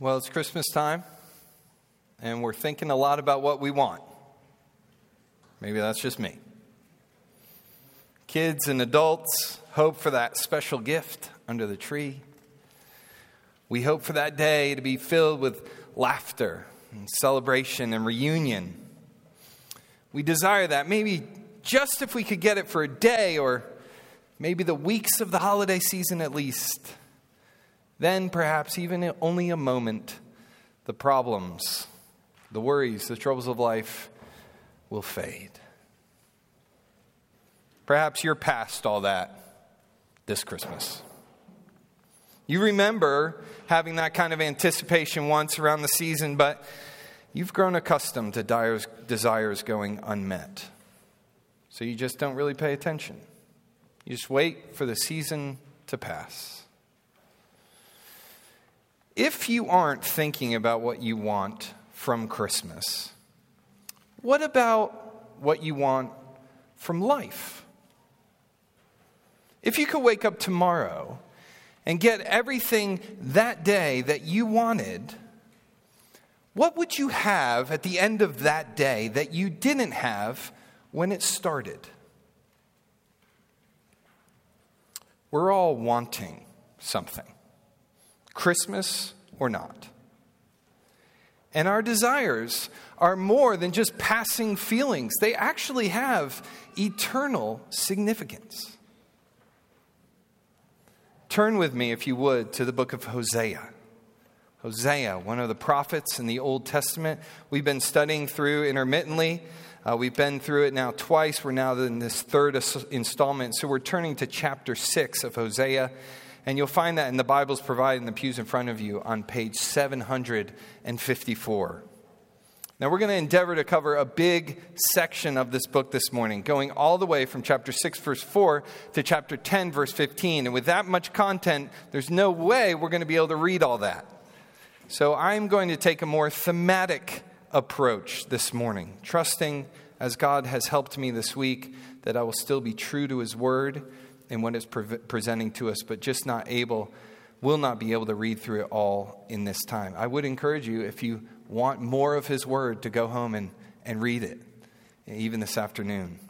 Well, it's Christmas time, and we're thinking a lot about what we want. Maybe that's just me. Kids and adults hope for that special gift under the tree. We hope for that day to be filled with laughter and celebration and reunion. We desire that maybe just if we could get it for a day or maybe the weeks of the holiday season at least. Then, perhaps even only a moment, the problems, the worries, the troubles of life will fade. Perhaps you're past all that this Christmas. You remember having that kind of anticipation once around the season, but you've grown accustomed to desires going unmet. So you just don't really pay attention. You just wait for the season to pass. If you aren't thinking about what you want from Christmas, what about what you want from life? If you could wake up tomorrow and get everything that day that you wanted, what would you have at the end of that day that you didn't have when it started? We're all wanting something. Christmas or not. And our desires are more than just passing feelings, they actually have eternal significance. Turn with me, if you would, to the book of Hosea. Hosea, one of the prophets in the Old Testament. We've been studying through intermittently. Uh, we've been through it now twice. We're now in this third installment. So we're turning to chapter 6 of Hosea. And you'll find that in the Bibles provided in the pews in front of you on page 754. Now, we're going to endeavor to cover a big section of this book this morning, going all the way from chapter 6, verse 4 to chapter 10, verse 15. And with that much content, there's no way we're going to be able to read all that. So I'm going to take a more thematic approach this morning, trusting, as God has helped me this week, that I will still be true to His word in what it's pre- presenting to us, but just not able, will not be able to read through it all in this time. I would encourage you, if you want more of His Word, to go home and, and read it, even this afternoon.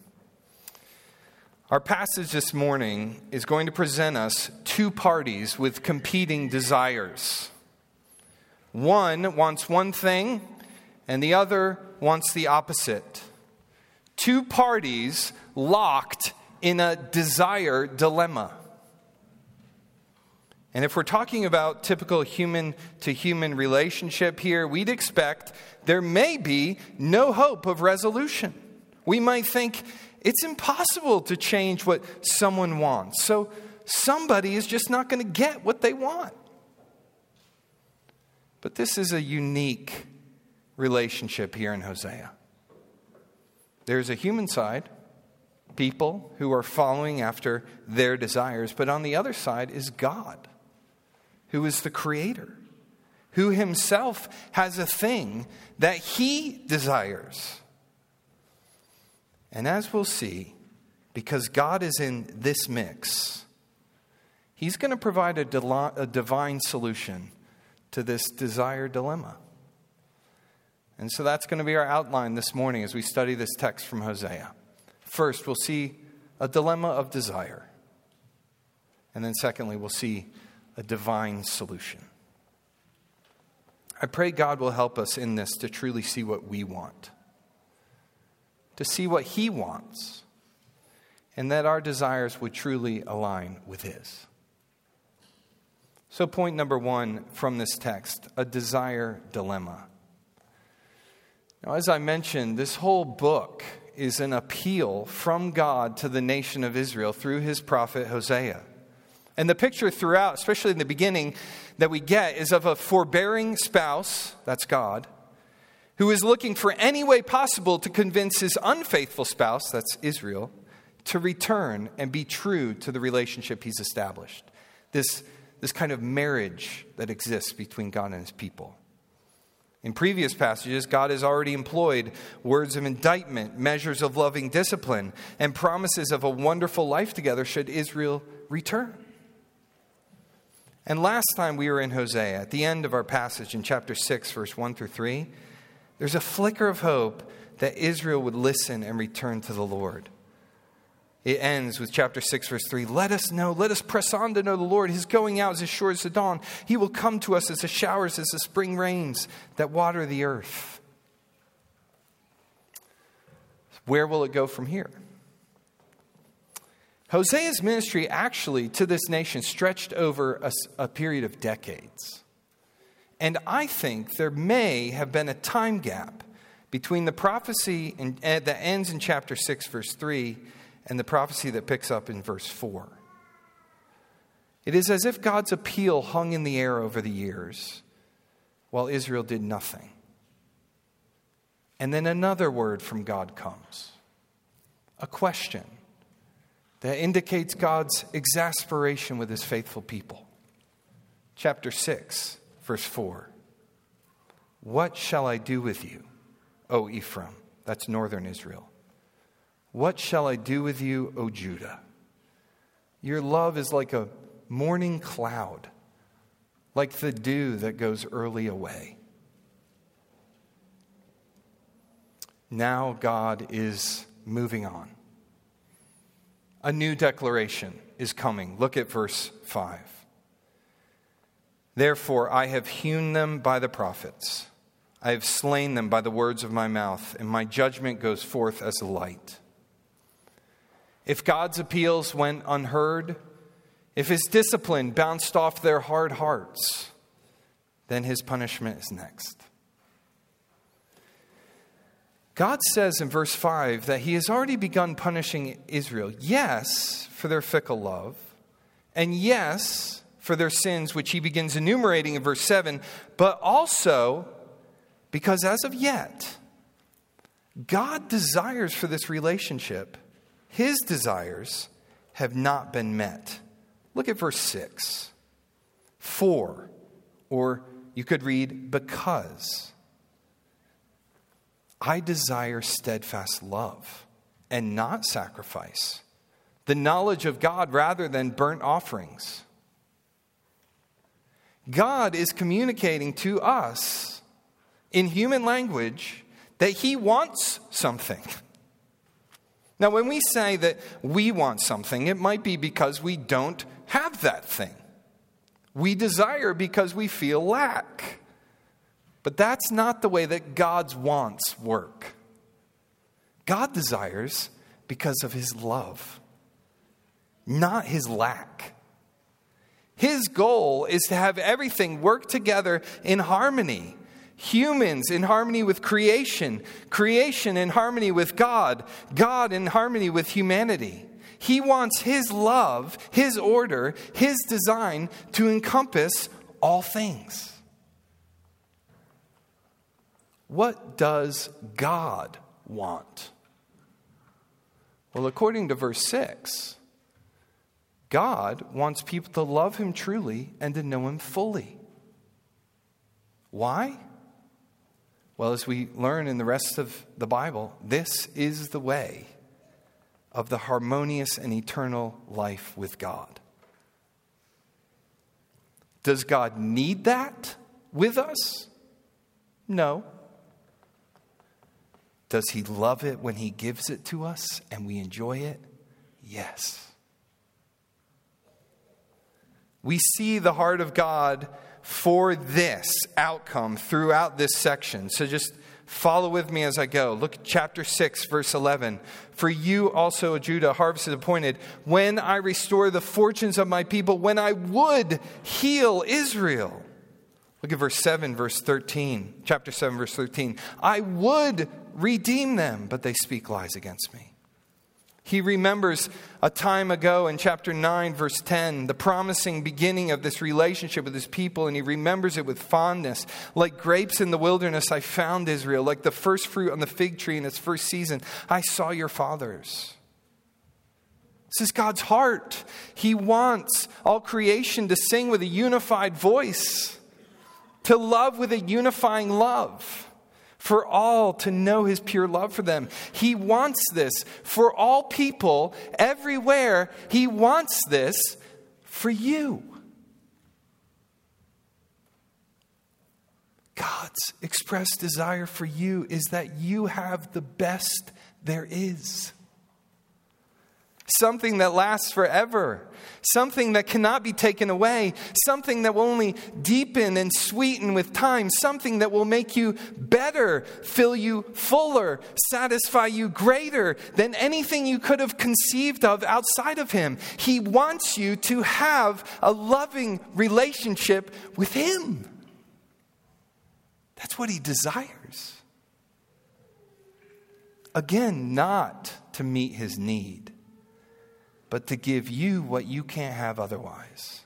Our passage this morning is going to present us two parties with competing desires. One wants one thing, and the other wants the opposite. Two parties locked in a desire dilemma. And if we're talking about typical human to human relationship here, we'd expect there may be no hope of resolution. We might think it's impossible to change what someone wants. So somebody is just not going to get what they want. But this is a unique relationship here in Hosea. There's a human side people who are following after their desires. But on the other side is God, who is the creator, who himself has a thing that he desires. And as we'll see, because God is in this mix, he's going to provide a, a divine solution to this desire dilemma. And so that's going to be our outline this morning as we study this text from Hosea. First, we'll see a dilemma of desire. And then, secondly, we'll see a divine solution. I pray God will help us in this to truly see what we want, to see what He wants, and that our desires would truly align with His. So, point number one from this text a desire dilemma. Now, as I mentioned, this whole book is an appeal from God to the nation of Israel through his prophet Hosea. And the picture throughout, especially in the beginning, that we get is of a forbearing spouse, that's God, who is looking for any way possible to convince his unfaithful spouse, that's Israel, to return and be true to the relationship he's established. This, this kind of marriage that exists between God and his people. In previous passages, God has already employed words of indictment, measures of loving discipline, and promises of a wonderful life together should Israel return. And last time we were in Hosea, at the end of our passage in chapter 6, verse 1 through 3, there's a flicker of hope that Israel would listen and return to the Lord. It ends with chapter 6, verse 3. Let us know, let us press on to know the Lord. His going out is as sure as the dawn. He will come to us as the showers, as the spring rains that water the earth. Where will it go from here? Hosea's ministry actually to this nation stretched over a, a, period of decades. And I think there may have been a time gap between the prophecy in, uh, that ends in chapter 6, verse 3, and the prophecy that picks up in verse 4. It is as if God's appeal hung in the air over the years while Israel did nothing. And then another word from God comes a question that indicates God's exasperation with his faithful people. Chapter 6, verse 4. What shall I do with you, O Ephraim? That's northern Israel. What shall I do with you, O Judah? Your love is like a morning cloud, like the dew that goes early away. Now God is moving on a new declaration is coming. Look at verse 5. Therefore, I have hewn them by the prophets, I have slain them by the words of my mouth, and my judgment goes forth as a light. If God's appeals went unheard, if his discipline bounced off their hard hearts, then his punishment is next. God says in verse 5 that he has already begun punishing Israel, yes, for their fickle love, and yes, for their sins, which he begins enumerating in verse 7, but also because as of yet, God desires for this relationship, his desires have not been met. Look at verse 6. For, or you could read because. I desire steadfast love and not sacrifice, the knowledge of God rather than burnt offerings. God is communicating to us in human language that He wants something. Now, when we say that we want something, it might be because we don't have that thing. We desire because we feel lack. But that's not the way that God's wants work. God desires because of his love, not his lack. His goal is to have everything work together in harmony. Humans in harmony with creation, creation in harmony with God, God in harmony with humanity. He wants His love, His order, His design to encompass all things. What does God want? Well, according to verse 6, God wants people to love Him truly and to know Him fully. Why? Well, as we learn in the rest of the Bible, this is the way of the harmonious and eternal life with God. Does God need that with us? No. Does he love it when he gives it to us and we enjoy it? Yes. We see the heart of God for this outcome throughout this section. So just follow with me as I go. Look at chapter 6, verse 11. For you also, Judah, harvest is appointed, when I restore the fortunes of my people, when I would heal Israel. Look at verse 7, verse 13. Chapter 7, verse 13. I would redeem them, but they speak lies against me. He remembers a time ago in chapter 9, verse 10, the promising beginning of this relationship with his people, and he remembers it with fondness. Like grapes in the wilderness, I found Israel. Like the first fruit on the fig tree in its first season, I saw your fathers. This is God's heart. He wants all creation to sing with a unified voice, to love with a unifying love for all to know his pure love for them. He wants this for all people, everywhere. He wants this for you. God's expressed desire for you is that you have the best there is. Something that lasts forever, something that cannot be taken away, something that will only deepen and sweeten with time, something that will make you better, fill you fuller, satisfy you greater than anything you could have conceived of outside of Him. He wants you to have a loving relationship with Him. That's what he desires. Again, not to meet his need, but to give you what you can't have otherwise.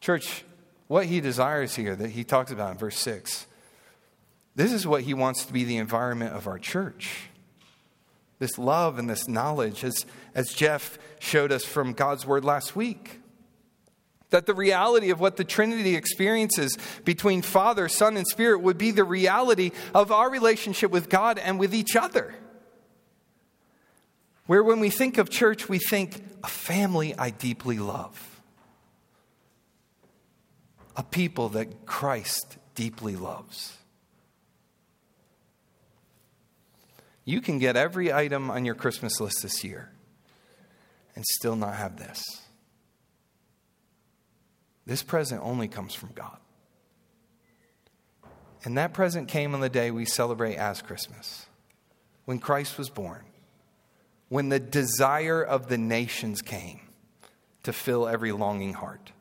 Church, what he desires here that he talks about in verse 6, this is what he wants to be the environment of our church. This love and this knowledge, as, as Jeff showed us from God's word last week. That the reality of what the Trinity experiences between Father, Son, and Spirit would be the reality of our relationship with God and with each other. Where when we think of church, we think a family I deeply love, a people that Christ deeply loves. You can get every item on your Christmas list this year and still not have this. This present only comes from God. And that present came on the day we celebrate as Christmas, when Christ was born, when the desire of the nations came to fill every longing heart.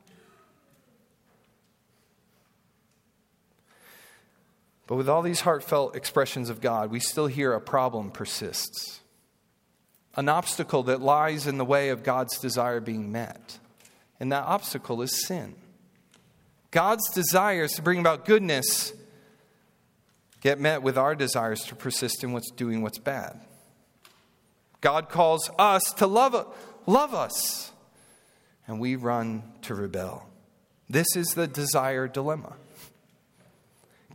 But with all these heartfelt expressions of God, we still hear a problem persists. An obstacle that lies in the way of God's desire being met. And that obstacle is sin. God's desires to bring about goodness get met with our desires to persist in what's doing what's bad. God calls us to love, love us, and we run to rebel. This is the desire dilemma.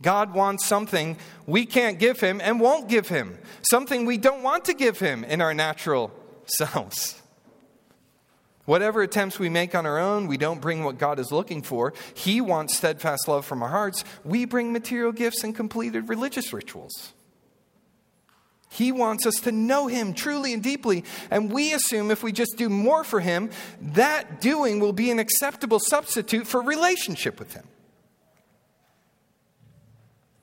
God wants something we can't give him and won't give him, something we don't want to give him in our natural selves. Whatever attempts we make on our own, we don't bring what God is looking for. He wants steadfast love from our hearts. We bring material gifts and completed religious rituals. He wants us to know Him truly and deeply, and we assume if we just do more for Him, that doing will be an acceptable substitute for relationship with Him.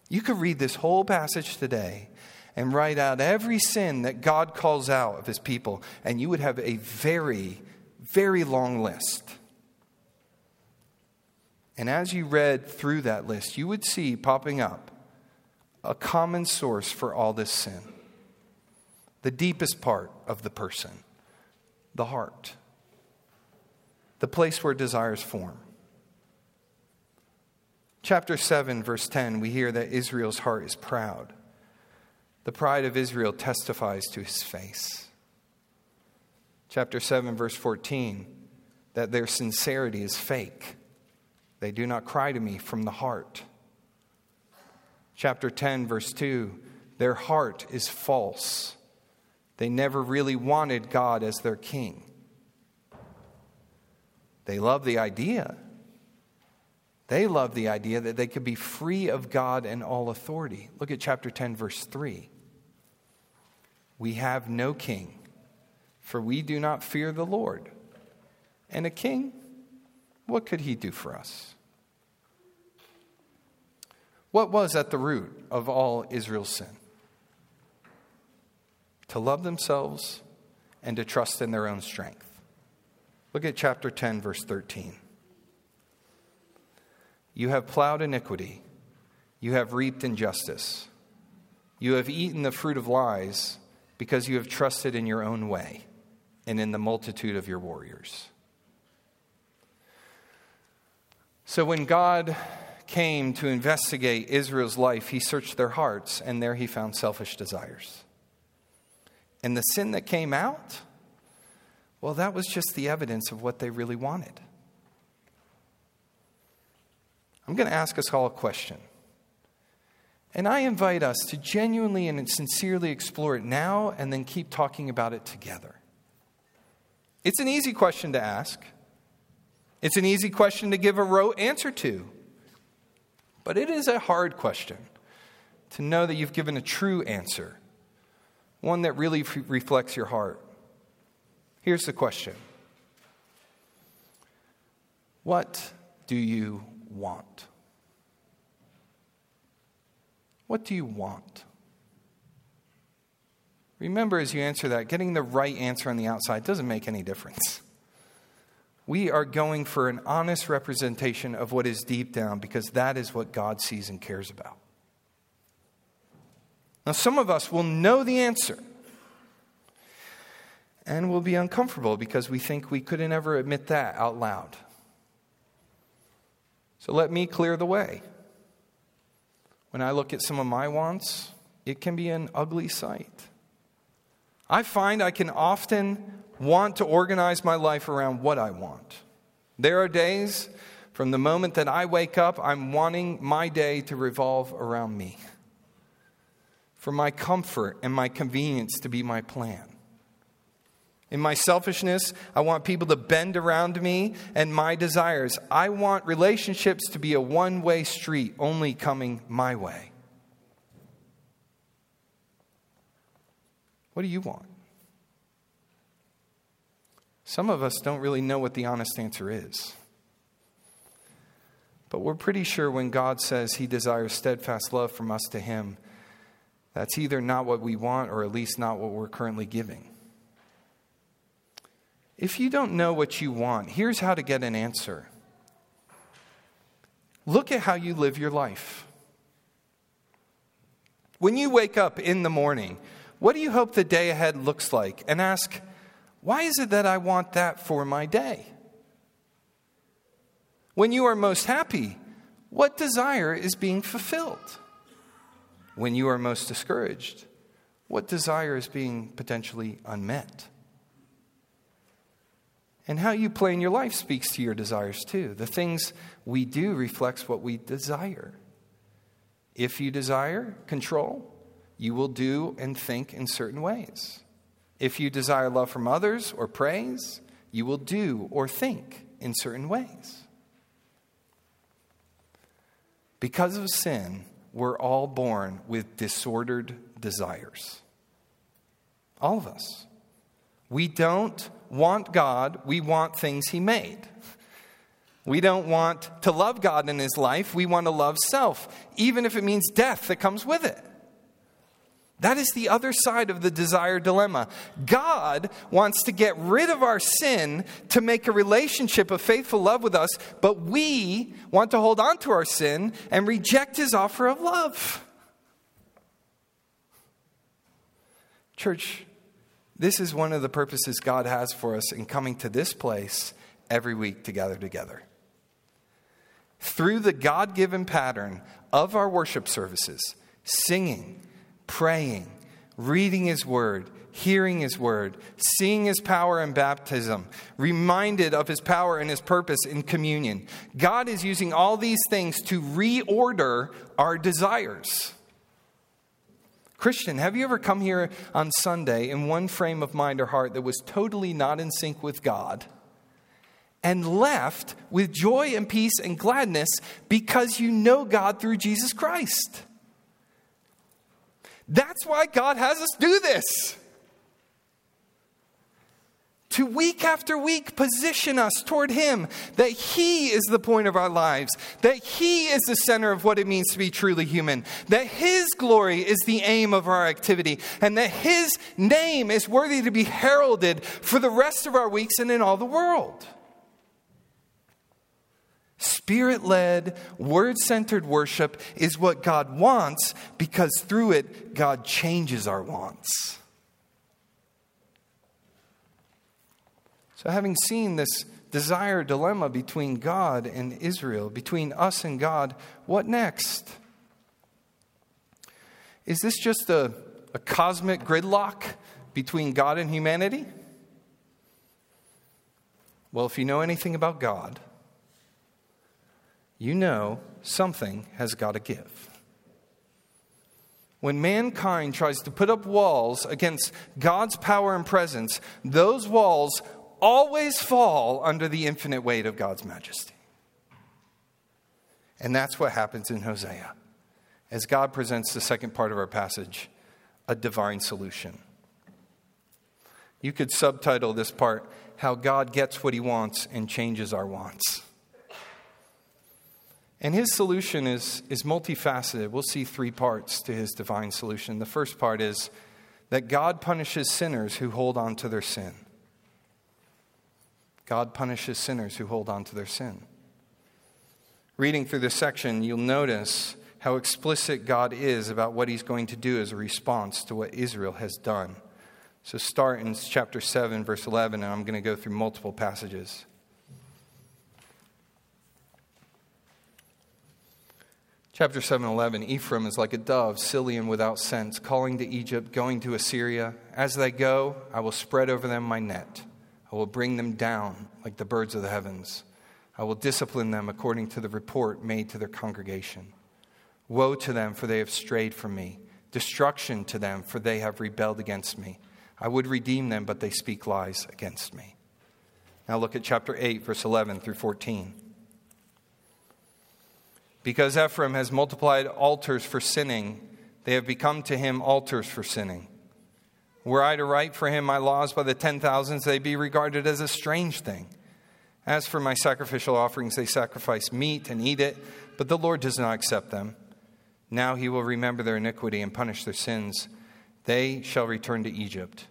You could read this whole passage today and write out every sin that God calls out of His people, and you would have a very very long list. And as you read through that list, you would see popping up a common source for all this sin. The deepest part of the person, the heart, the place where desires form. Chapter 7, verse 10, we hear that Israel's heart is proud. The pride of Israel testifies to his face chapter 7, verse 14, that their sincerity is fake. They do not cry to me from the heart. Chapter 10, verse 2, their heart is false. They never really wanted God as their king. They love the idea. They love the idea that they could be free of God and all authority. Look at chapter 10, verse 3. We have no king for we do not fear the Lord. And a king, what could he do for us? What was at the root of all Israel's sin? To love themselves and to trust in their own strength. Look at chapter 10, verse 13. You have plowed iniquity, you have reaped injustice, you have eaten the fruit of lies because you have trusted in your own way and in the multitude of your warriors. So when God came to investigate Israel's life, he searched their hearts, and there he found selfish desires. And the sin that came out, well, that was just the evidence of what they really wanted. I'm going to ask us all a question. And I invite us to genuinely and sincerely explore it now and then keep talking about it together. It's an easy question to ask. It's an easy question to give a rote answer to. But it is a hard question to know that you've given a true answer, one that really f- reflects your heart. Here's the question What do you want? What do you want? Remember, as you answer that, getting the right answer on the outside doesn't make any difference. We are going for an honest representation of what is deep down because that is what God sees and cares about. Now, some of us will know the answer and will be uncomfortable because we think we couldn't ever admit that out loud. So let me clear the way. When I look at some of my wants, it can be an ugly sight. I find I can often want to organize my life around what I want. There are days from the moment that I wake up, I'm wanting my day to revolve around me, for my comfort and my convenience to be my plan. In my selfishness, I want people to bend around me and my desires. I want relationships to be a one way street, only coming my way. What do you want? Some of us don't really know what the honest answer is. But we're pretty sure when God says he desires steadfast love from us to him, that's either not what we want or at least not what we're currently giving. If you don't know what you want, here's how to get an answer look at how you live your life. When you wake up in the morning, what do you hope the day ahead looks like? And ask, why is it that I want that for my day? When you are most happy, what desire is being fulfilled? When you are most discouraged, what desire is being potentially unmet? And how you play in your life speaks to your desires too. The things we do reflects what we desire. If you desire control, you will do and think in certain ways. If you desire love from others or praise, you will do or think in certain ways. Because of sin, we're all born with disordered desires. All of us. We don't want God, we want things He made. We don't want to love God in His life, we want to love self, even if it means death that comes with it. That is the other side of the desire dilemma. God wants to get rid of our sin to make a relationship of faithful love with us, but we want to hold on to our sin and reject his offer of love. Church, this is one of the purposes God has for us in coming to this place every week to gather together. Through the God given pattern of our worship services, singing, praying, reading His Word, hearing His Word, seeing His power in baptism, reminded of His power and His purpose in communion. God is using all these things to reorder our desires. Christian, have you ever come here on Sunday in one frame of mind or heart that was totally not in sync with God and left with joy and peace and gladness because you know God through Jesus Christ? That's why God has us do this to week after week position us toward Him, that He is the point of our lives, that He is the center of what it means to be truly human, that His glory is the aim of our activity, and that His name is worthy to be heralded for the rest of our weeks and in all the world. Spirit led, word centered worship is what God wants because through it, God changes our wants. So, having seen this desire dilemma between God and Israel, between us and God, what next? Is this just a, a cosmic gridlock between God and humanity? Well, if you know anything about God, you know something has got to give. When mankind tries to put up walls against God's power and presence, those walls always fall under the infinite weight of God's majesty. And that's what happens in Hosea. As God presents the second part of our passage, a divine solution. You could subtitle this part, How God Gets What He Wants and Changes Our Wants. And his solution is, is multifaceted. We'll see three parts to his divine solution. The first part is that God punishes sinners who hold on to their sin. God punishes sinners who hold on to their sin. Reading through this section, you'll notice how explicit God is about what he's going to do as a response to what Israel has done. So start in chapter 7, verse 11, and I'm going to go through multiple passages. Chapter 7 11 Ephraim is like a dove, silly and without sense, calling to Egypt, going to Assyria. As they go, I will spread over them my net. I will bring them down like the birds of the heavens. I will discipline them according to the report made to their congregation. Woe to them, for they have strayed from me. Destruction to them, for they have rebelled against me. I would redeem them, but they speak lies against me. Now look at chapter 8, verse 11 through 14. Because Ephraim has multiplied altars for sinning, they have become to him altars for sinning. Were I to write for him my laws by the ten thousands, they'd be regarded as a strange thing. As for my sacrificial offerings, they sacrifice meat and eat it, but the Lord does not accept them. Now he will remember their iniquity and punish their sins. They shall return to Egypt.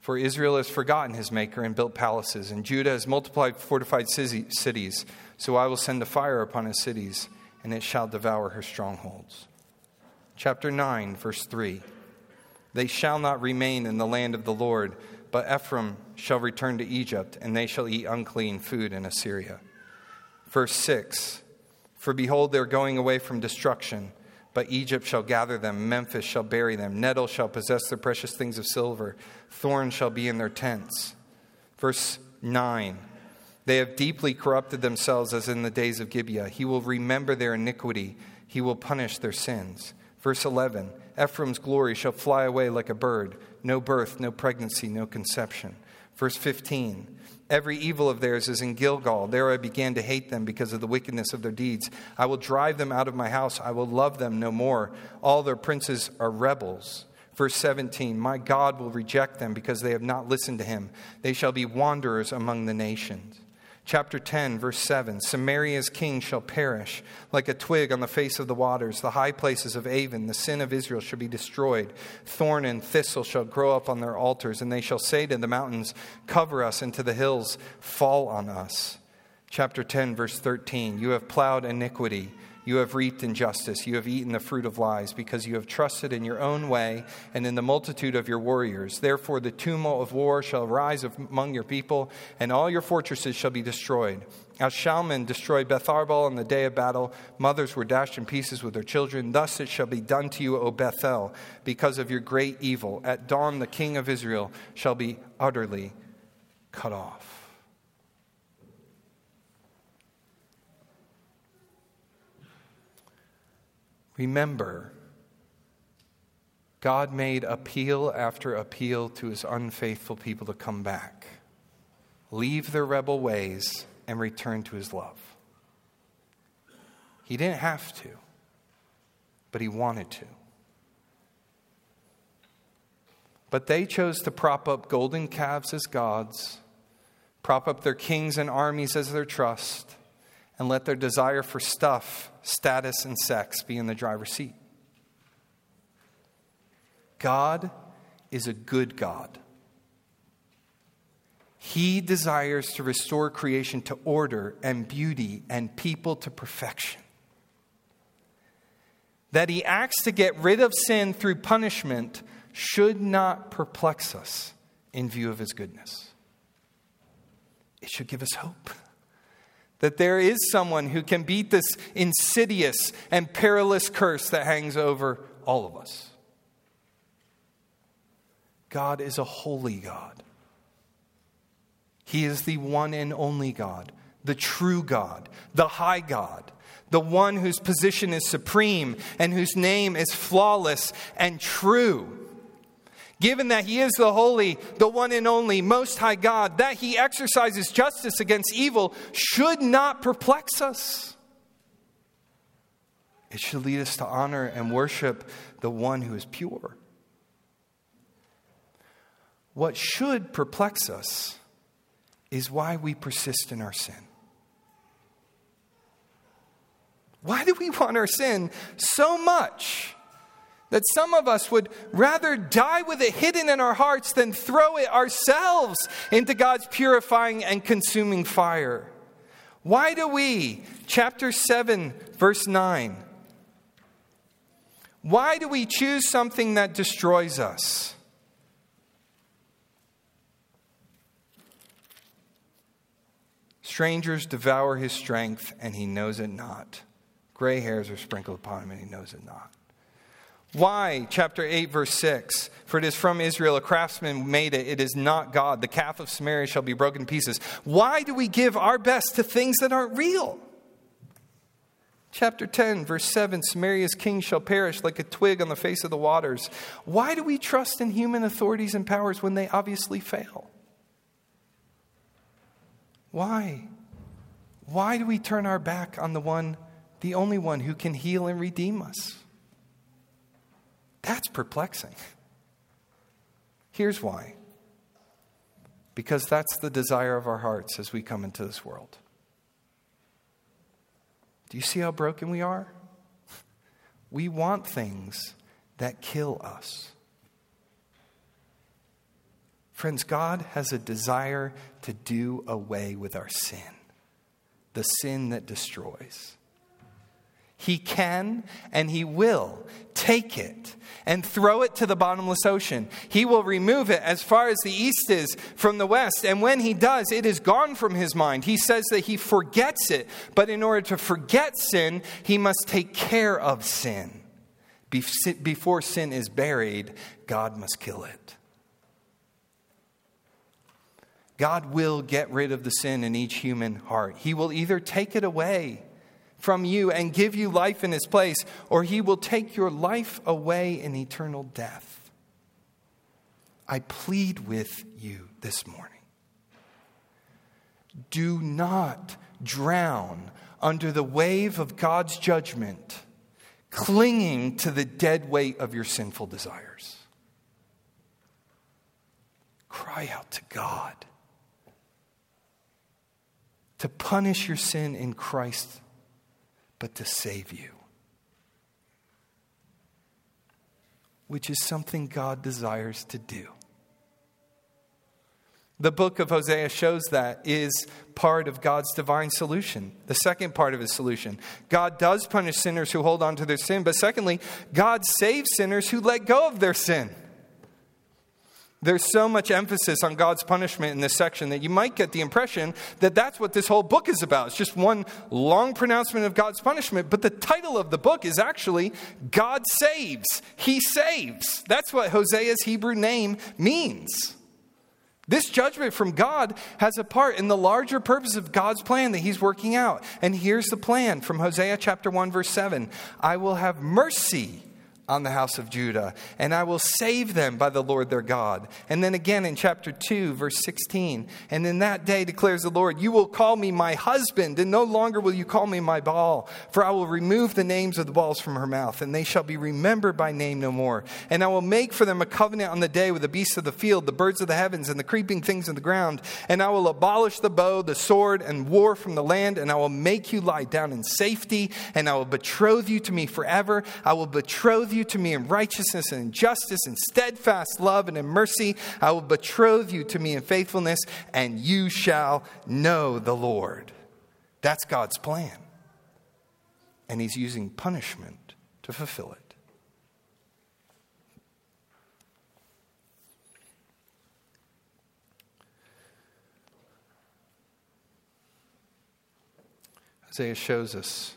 For Israel has forgotten his maker and built palaces, and Judah has multiplied fortified cities. So I will send a fire upon his cities and it shall devour her strongholds. Chapter 9, verse 3 They shall not remain in the land of the Lord, but Ephraim shall return to Egypt, and they shall eat unclean food in Assyria. Verse 6 For behold, they are going away from destruction. But Egypt shall gather them, Memphis shall bury them, Nettle shall possess their precious things of silver, thorns shall be in their tents. Verse 9 they have deeply corrupted themselves as in the days of Gibeah. He will remember their iniquity, he will punish their sins. Verse 11 Ephraim's glory shall fly away like a bird. No birth, no pregnancy, no conception. Verse 15 Every evil of theirs is in Gilgal. There I began to hate them because of the wickedness of their deeds. I will drive them out of my house. I will love them no more. All their princes are rebels. Verse 17 My God will reject them because they have not listened to him. They shall be wanderers among the nations. Chapter 10, verse 7 Samaria's king shall perish like a twig on the face of the waters. The high places of Aven, the sin of Israel, shall be destroyed. Thorn and thistle shall grow up on their altars, and they shall say to the mountains, Cover us, and to the hills, Fall on us. Chapter 10, verse 13 You have plowed iniquity you have reaped injustice. You have eaten the fruit of lies because you have trusted in your own way and in the multitude of your warriors. Therefore, the tumult of war shall rise among your people, and all your fortresses shall be destroyed. As Shalman destroyed Betharbel on the day of battle, mothers were dashed in pieces with their children. Thus it shall be done to you, O Bethel, because of your great evil. At dawn, the king of Israel shall be utterly cut off. Remember, God made appeal after appeal to his unfaithful people to come back, leave their rebel ways, and return to his love. He didn't have to, but he wanted to. But they chose to prop up golden calves as gods, prop up their kings and armies as their trust, and let their desire for stuff status, and sex be in the driver's seat. God is a good God. He desires to restore creation to order and beauty and people to perfection. That he acts to get rid of sin through punishment should not perplex us in view of his goodness. It should give us hope that there is someone who can beat this insidious and perilous curse that hangs over all of us. God is a holy God. He is the one and only God, the true God, the high God, the one whose position is supreme and whose name is flawless and true. Given that he is the holy, the one and only, most high God, that he exercises justice against evil should not perplex us. It should lead us to honor and worship the one who is pure. What should perplex us is why we persist in our sin. Why do we want our sin so much that some of us would rather die with it hidden in our hearts than throw it ourselves into God's purifying and consuming fire? Why do we, chapter 7, verse 9, why do we choose something that destroys us? Strangers devour his strength, and he knows it not. Gray hairs are sprinkled upon him, and he knows it not. Why? Chapter 8, verse 6. For it is from Israel a craftsman made it. It is not God. The calf of Samaria shall be broken in pieces. Why do we give our best to things that aren't real? Chapter 10, verse 7 Samaria's king shall perish like a twig on the face of the waters. Why do we trust in human authorities and powers when they obviously fail? Why? Why do we turn our back on the one, the only one who can heal and redeem us? That's perplexing. Here's why because that's the desire of our hearts as we come into this world. Do you see how broken we are? We want things that kill us. Friends, God has a desire to do away with our sin, the sin that destroys. He can and He will take it and throw it to the bottomless ocean. He will remove it as far as the east is from the west. And when He does, it is gone from His mind. He says that He forgets it. But in order to forget sin, He must take care of sin. Before sin is buried, God must kill it. God will get rid of the sin in each human heart. He will either take it away from you and give you life in his place, or he will take your life away in eternal death. I plead with you this morning. Do not drown under the wave of God's judgment, clinging to the dead weight of your sinful desires. Cry out to God to punish your sin in Christ, but to save you. Which is something God desires to do. The book of Hosea shows that is part of God's divine solution. The second part of his solution. God does punish sinners who hold on to their sin, but secondly, God saves sinners who let go of their sin. There's so much emphasis on God's punishment in this section that you might get the impression that that's what this whole book is about. It's just one long pronouncement of God's punishment, but the title of the book is actually God Saves. He saves. That's what Hosea's Hebrew name means. This judgment from God has a part in the larger purpose of God's plan that He's working out. And here's the plan from Hosea chapter 1, verse 7 I will have mercy on the house of Judah, and I will save them by the Lord their God. And then again in chapter 2, verse 16, and in that day declares the Lord, You will call me my husband, and no longer will you call me my Baal, for I will remove the names of the Baals from her mouth, and they shall be remembered by name no more. And I will make for them a covenant on the day with the beasts of the field, the birds of the heavens, and the creeping things of the ground. And I will abolish the bow, the sword, and war from the land, and I will make you lie down in safety, and I will betroth you to me forever. I will betroth you to me in righteousness and in justice and steadfast love and in mercy. I will betroth you to me in faithfulness, and you shall know the Lord. That's God's plan. And He's using punishment to fulfill it. Isaiah shows us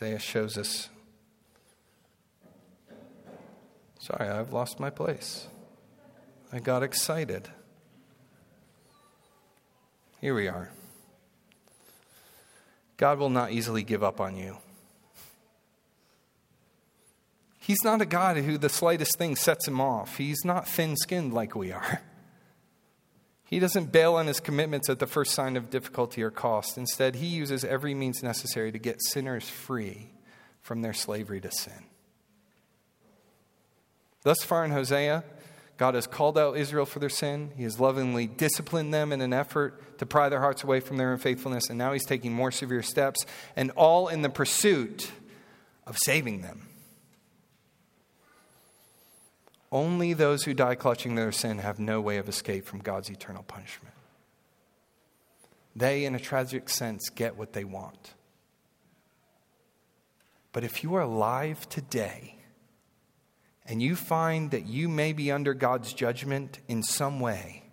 Isaiah shows us. Sorry, I've lost my place. I got excited. Here we are. God will not easily give up on you. He's not a God who the slightest thing sets him off. He's not thin skinned like we are. He doesn't bail on his commitments at the first sign of difficulty or cost. Instead, he uses every means necessary to get sinners free from their slavery to sin. Thus far in Hosea, God has called out Israel for their sin. He has lovingly disciplined them in an effort to pry their hearts away from their unfaithfulness. And now he's taking more severe steps, and all in the pursuit of saving them. Only those who die clutching their sin have no way of escape from God's eternal punishment. They, in a tragic sense, get what they want. But if you are alive today and you find that you may be under God's judgment in some way,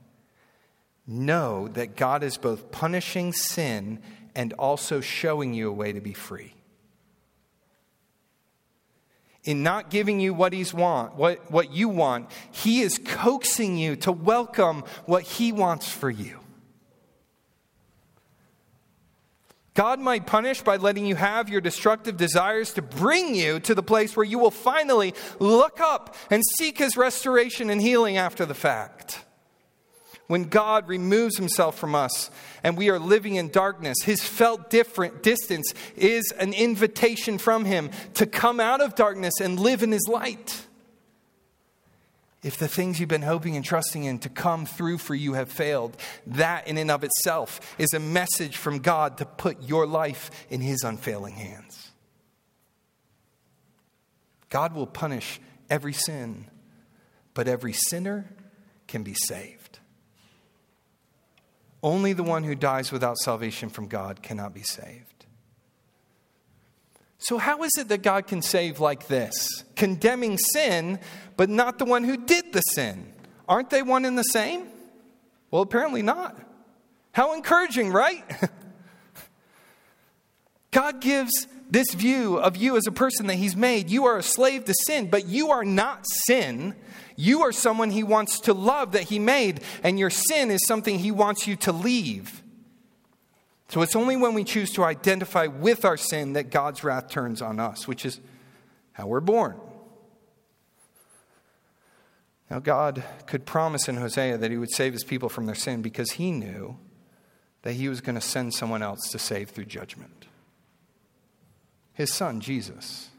know that God is both punishing sin and also showing you a way to be free in not giving you what he's want, what, what you want, he is coaxing you to welcome what he wants for you. God might punish by letting you have your destructive desires to bring you to the place where you will finally look up and seek his restoration and healing after the fact. When God removes himself from us and we are living in darkness, his felt different distance is an invitation from him to come out of darkness and live in his light. If the things you've been hoping and trusting in to come through for you have failed, that in and of itself is a message from God to put your life in his unfailing hands. God will punish every sin, but every sinner can be saved. Only the one who dies without salvation from God cannot be saved. So, how is it that God can save like this? Condemning sin, but not the one who did the sin. Aren't they one and the same? Well, apparently not. How encouraging, right? God gives this view of you as a person that He's made. You are a slave to sin, but you are not sin. You are someone he wants to love that he made, and your sin is something he wants you to leave. So it's only when we choose to identify with our sin that God's wrath turns on us, which is how we're born. Now, God could promise in Hosea that he would save his people from their sin because he knew that he was going to send someone else to save through judgment his son, Jesus.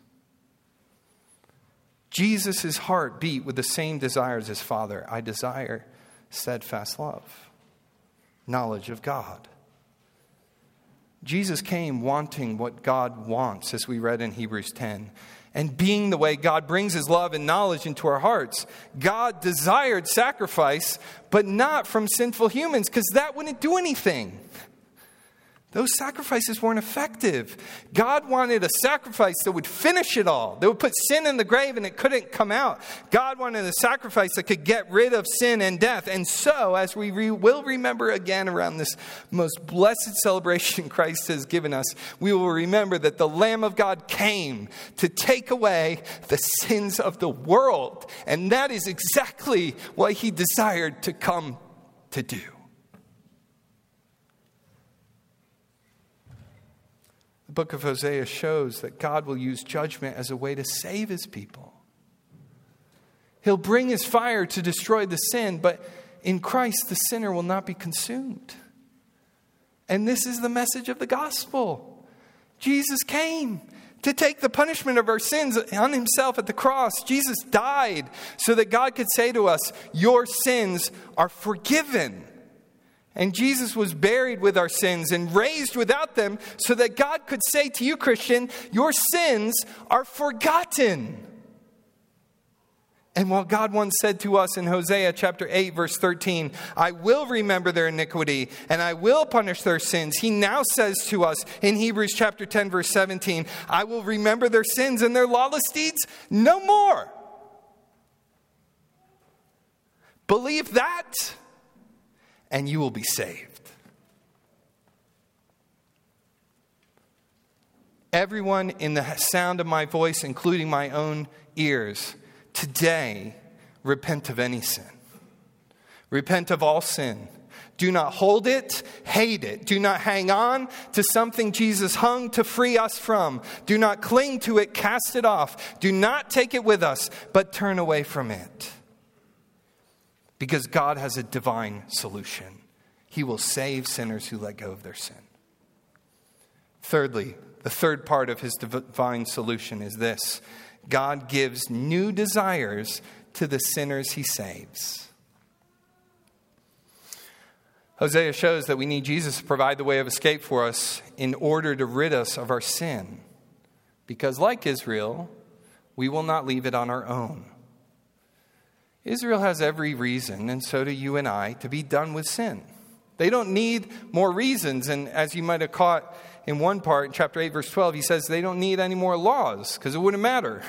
Jesus' heart beat with the same desires as his Father. I desire steadfast love, knowledge of God. Jesus came wanting what God wants, as we read in Hebrews 10, and being the way God brings his love and knowledge into our hearts. God desired sacrifice, but not from sinful humans, because that wouldn't do anything. Those sacrifices weren't effective. God wanted a sacrifice that would finish it all, that would put sin in the grave and it couldn't come out. God wanted a sacrifice that could get rid of sin and death. And so, as we re- will remember again around this most blessed celebration Christ has given us, we will remember that the Lamb of God came to take away the sins of the world. And that is exactly what he desired to come to do. Book of Hosea shows that God will use judgment as a way to save his people. He'll bring his fire to destroy the sin, but in Christ, the sinner will not be consumed. And this is the message of the gospel. Jesus came to take the punishment of our sins on himself at the cross. Jesus died so that God could say to us, Your sins are forgiven. And Jesus was buried with our sins and raised without them so that God could say to you, Christian, your sins are forgotten. And while God once said to us in Hosea chapter 8, verse 13, I will remember their iniquity and I will punish their sins, he now says to us in Hebrews chapter 10, verse 17, I will remember their sins and their lawless deeds no more. Believe that and you will be saved. Everyone in the sound of my voice, including my own ears, today repent of any sin. Repent of all sin. Do not hold it, hate it. Do not hang on to something Jesus hung to free us from. Do not cling to it, cast it off. Do not take it with us, but turn away from it. Because God has a divine solution. He will save sinners who let go of their sin. Thirdly, the third part of his divine solution is this God gives new desires to the sinners he saves. Hosea shows that we need Jesus to provide the way of escape for us in order to rid us of our sin. Because, like Israel, we will not leave it on our own. Israel has every reason, and so do you and I, to be done with sin. They don't need more reasons. And as you might have caught in one part, in chapter 8, verse 12, he says they don't need any more laws because it wouldn't matter.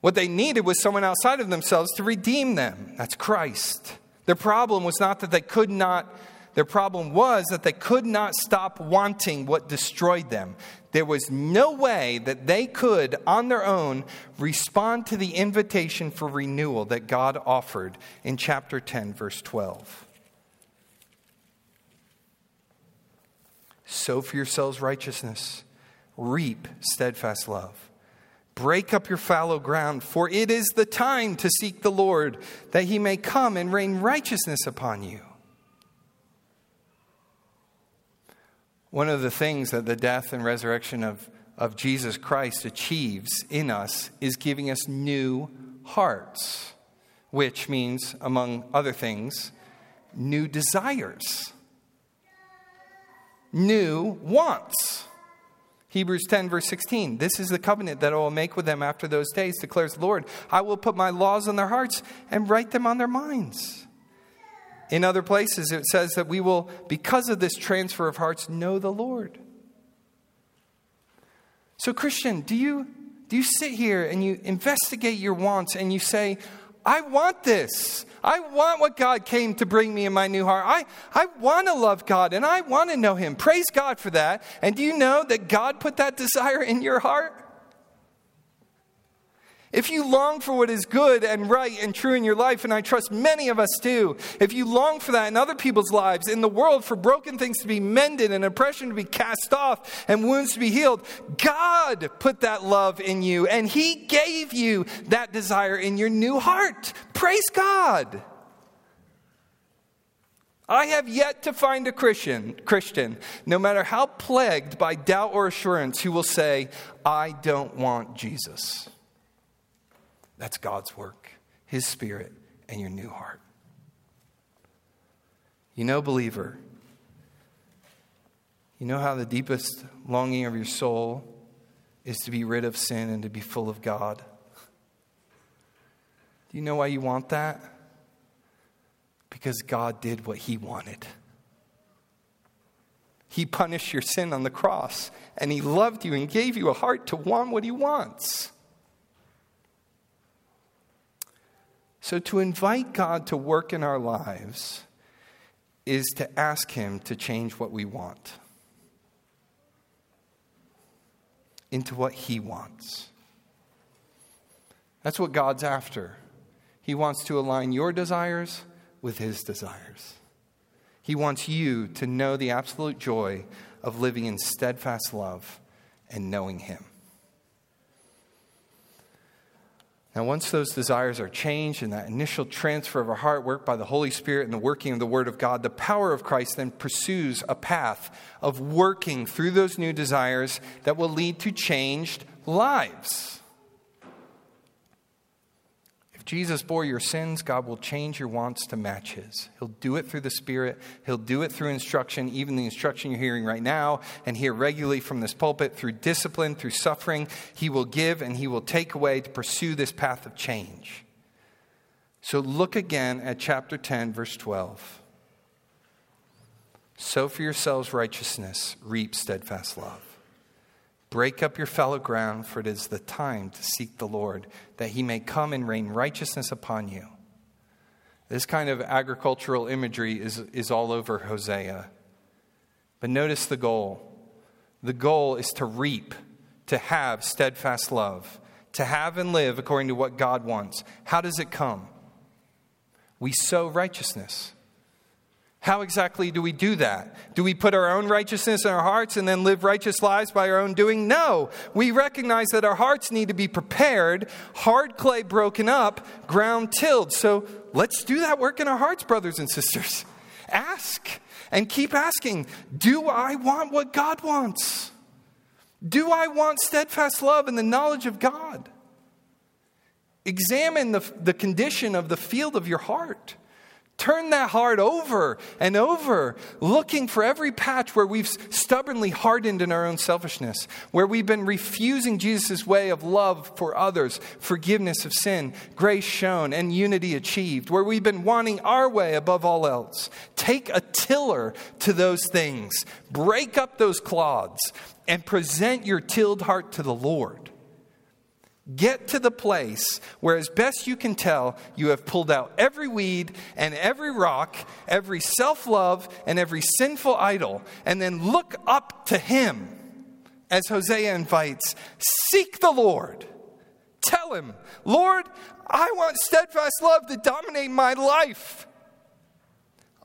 What they needed was someone outside of themselves to redeem them. That's Christ. Their problem was not that they could not, their problem was that they could not stop wanting what destroyed them. There was no way that they could, on their own, respond to the invitation for renewal that God offered in chapter 10, verse 12. Sow for yourselves righteousness, reap steadfast love. Break up your fallow ground, for it is the time to seek the Lord, that he may come and rain righteousness upon you. One of the things that the death and resurrection of, of Jesus Christ achieves in us is giving us new hearts, which means, among other things, new desires new wants. Hebrews 10, verse 16. This is the covenant that I will make with them after those days, declares the Lord. I will put my laws on their hearts and write them on their minds. In other places, it says that we will, because of this transfer of hearts, know the Lord. So, Christian, do you, do you sit here and you investigate your wants and you say, I want this? I want what God came to bring me in my new heart. I, I want to love God and I want to know Him. Praise God for that. And do you know that God put that desire in your heart? If you long for what is good and right and true in your life, and I trust many of us do, if you long for that in other people's lives, in the world, for broken things to be mended and oppression to be cast off and wounds to be healed, God put that love in you and He gave you that desire in your new heart. Praise God. I have yet to find a Christian, Christian, no matter how plagued by doubt or assurance, who will say, I don't want Jesus. That's God's work, His Spirit, and your new heart. You know, believer, you know how the deepest longing of your soul is to be rid of sin and to be full of God? Do you know why you want that? Because God did what He wanted. He punished your sin on the cross, and He loved you and gave you a heart to want what He wants. So, to invite God to work in our lives is to ask Him to change what we want into what He wants. That's what God's after. He wants to align your desires with His desires. He wants you to know the absolute joy of living in steadfast love and knowing Him. Now, once those desires are changed and that initial transfer of our heart worked by the Holy Spirit and the working of the Word of God, the power of Christ then pursues a path of working through those new desires that will lead to changed lives. Jesus bore your sins, God will change your wants to match His. He'll do it through the Spirit, He'll do it through instruction, even the instruction you're hearing right now and hear regularly from this pulpit, through discipline, through suffering. He will give and He will take away to pursue this path of change. So look again at chapter 10, verse 12. Sow for yourselves righteousness, reap steadfast love. Break up your fallow ground, for it is the time to seek the Lord, that he may come and rain righteousness upon you. This kind of agricultural imagery is, is all over Hosea. But notice the goal the goal is to reap, to have steadfast love, to have and live according to what God wants. How does it come? We sow righteousness. How exactly do we do that? Do we put our own righteousness in our hearts and then live righteous lives by our own doing? No. We recognize that our hearts need to be prepared, hard clay broken up, ground tilled. So Let's do that work in our hearts, brothers and sisters. Ask and keep asking Do I want what God wants? Do I want steadfast love and the knowledge of God? Examine the, the condition of the field of your heart. Turn that heart over and over, looking for every patch where we've stubbornly hardened in our own selfishness, where we've been refusing Jesus' way of love for others, forgiveness of sin, grace shown, and unity achieved, where we've been wanting our way above all else. Take a tiller to those things, break up those clods, and present your tilled heart to the Lord. Get to the place where, as best you can tell, you have pulled out every weed and every rock, every self love and every sinful idol, and then look up to Him as Hosea invites seek the Lord. Tell Him, Lord, I want steadfast love to dominate my life.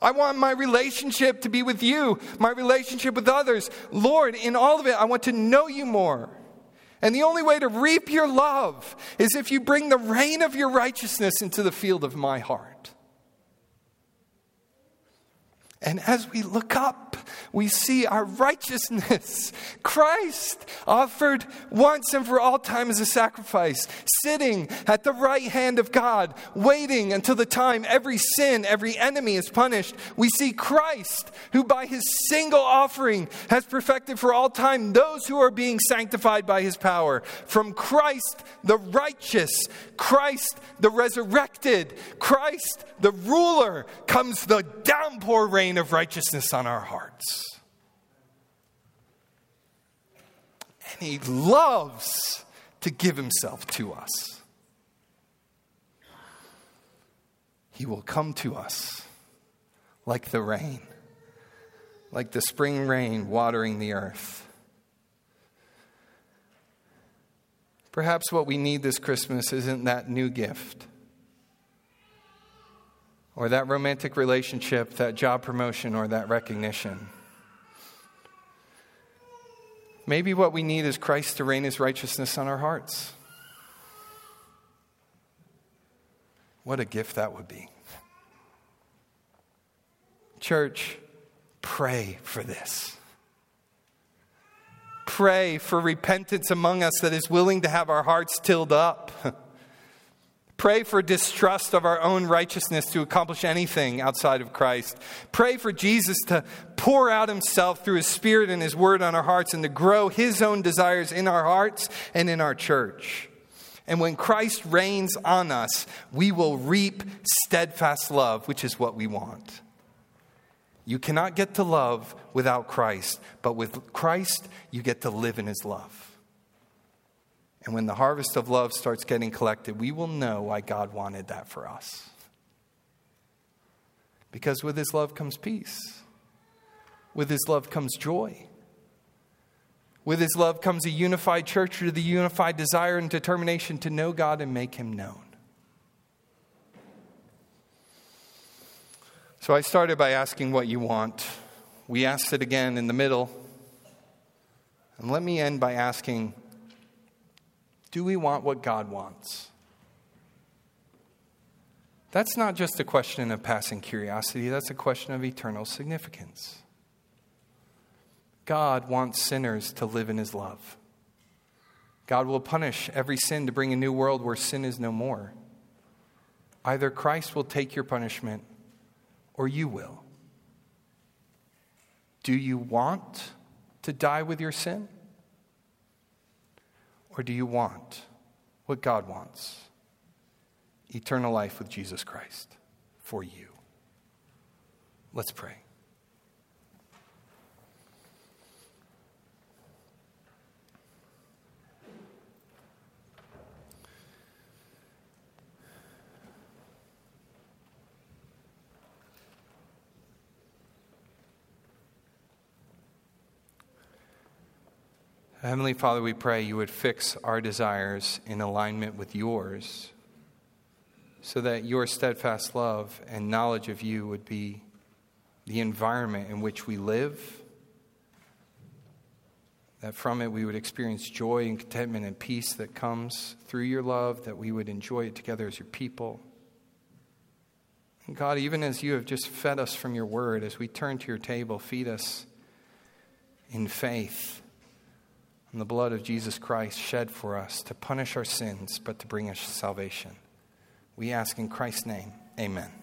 I want my relationship to be with you, my relationship with others. Lord, in all of it, I want to know you more. And the only way to reap your love is if you bring the rain of your righteousness into the field of my heart. And as we look up, we see our righteousness. Christ offered once and for all time as a sacrifice, sitting at the right hand of God, waiting until the time every sin, every enemy is punished. We see Christ, who by his single offering has perfected for all time those who are being sanctified by his power. From Christ, the righteous, Christ, the resurrected, Christ, the ruler, comes the downpour rain of righteousness on our hearts. And He loves to give Himself to us. He will come to us like the rain, like the spring rain watering the earth. Perhaps what we need this Christmas isn't that new gift or that romantic relationship, that job promotion, or that recognition. Maybe what we need is Christ to rain his righteousness on our hearts. What a gift that would be. Church, pray for this. Pray for repentance among us that is willing to have our hearts tilled up. Pray for distrust of our own righteousness to accomplish anything outside of Christ. Pray for Jesus to pour out himself through his Spirit and his Word on our hearts and to grow his own desires in our hearts and in our church. And when Christ reigns on us, we will reap steadfast love, which is what we want. You cannot get to love without Christ, but with Christ, you get to live in his love. And when the harvest of love starts getting collected, we will know why God wanted that for us. Because with His love comes peace, with His love comes joy. With His love comes a unified church with the unified desire and determination to know God and make Him known. So I started by asking what you want. We asked it again in the middle. And let me end by asking do we want what God wants? That's not just a question of passing curiosity, that's a question of eternal significance. God wants sinners to live in his love. God will punish every sin to bring a new world where sin is no more. Either Christ will take your punishment or you will. Do you want to die with your sin? Or do you want what God wants? Eternal life with Jesus Christ for you. Let's pray. Heavenly Father, we pray you would fix our desires in alignment with yours so that your steadfast love and knowledge of you would be the environment in which we live, that from it we would experience joy and contentment and peace that comes through your love, that we would enjoy it together as your people. God, even as you have just fed us from your word, as we turn to your table, feed us in faith on the blood of Jesus Christ shed for us to punish our sins, but to bring us salvation. We ask in Christ's name, amen.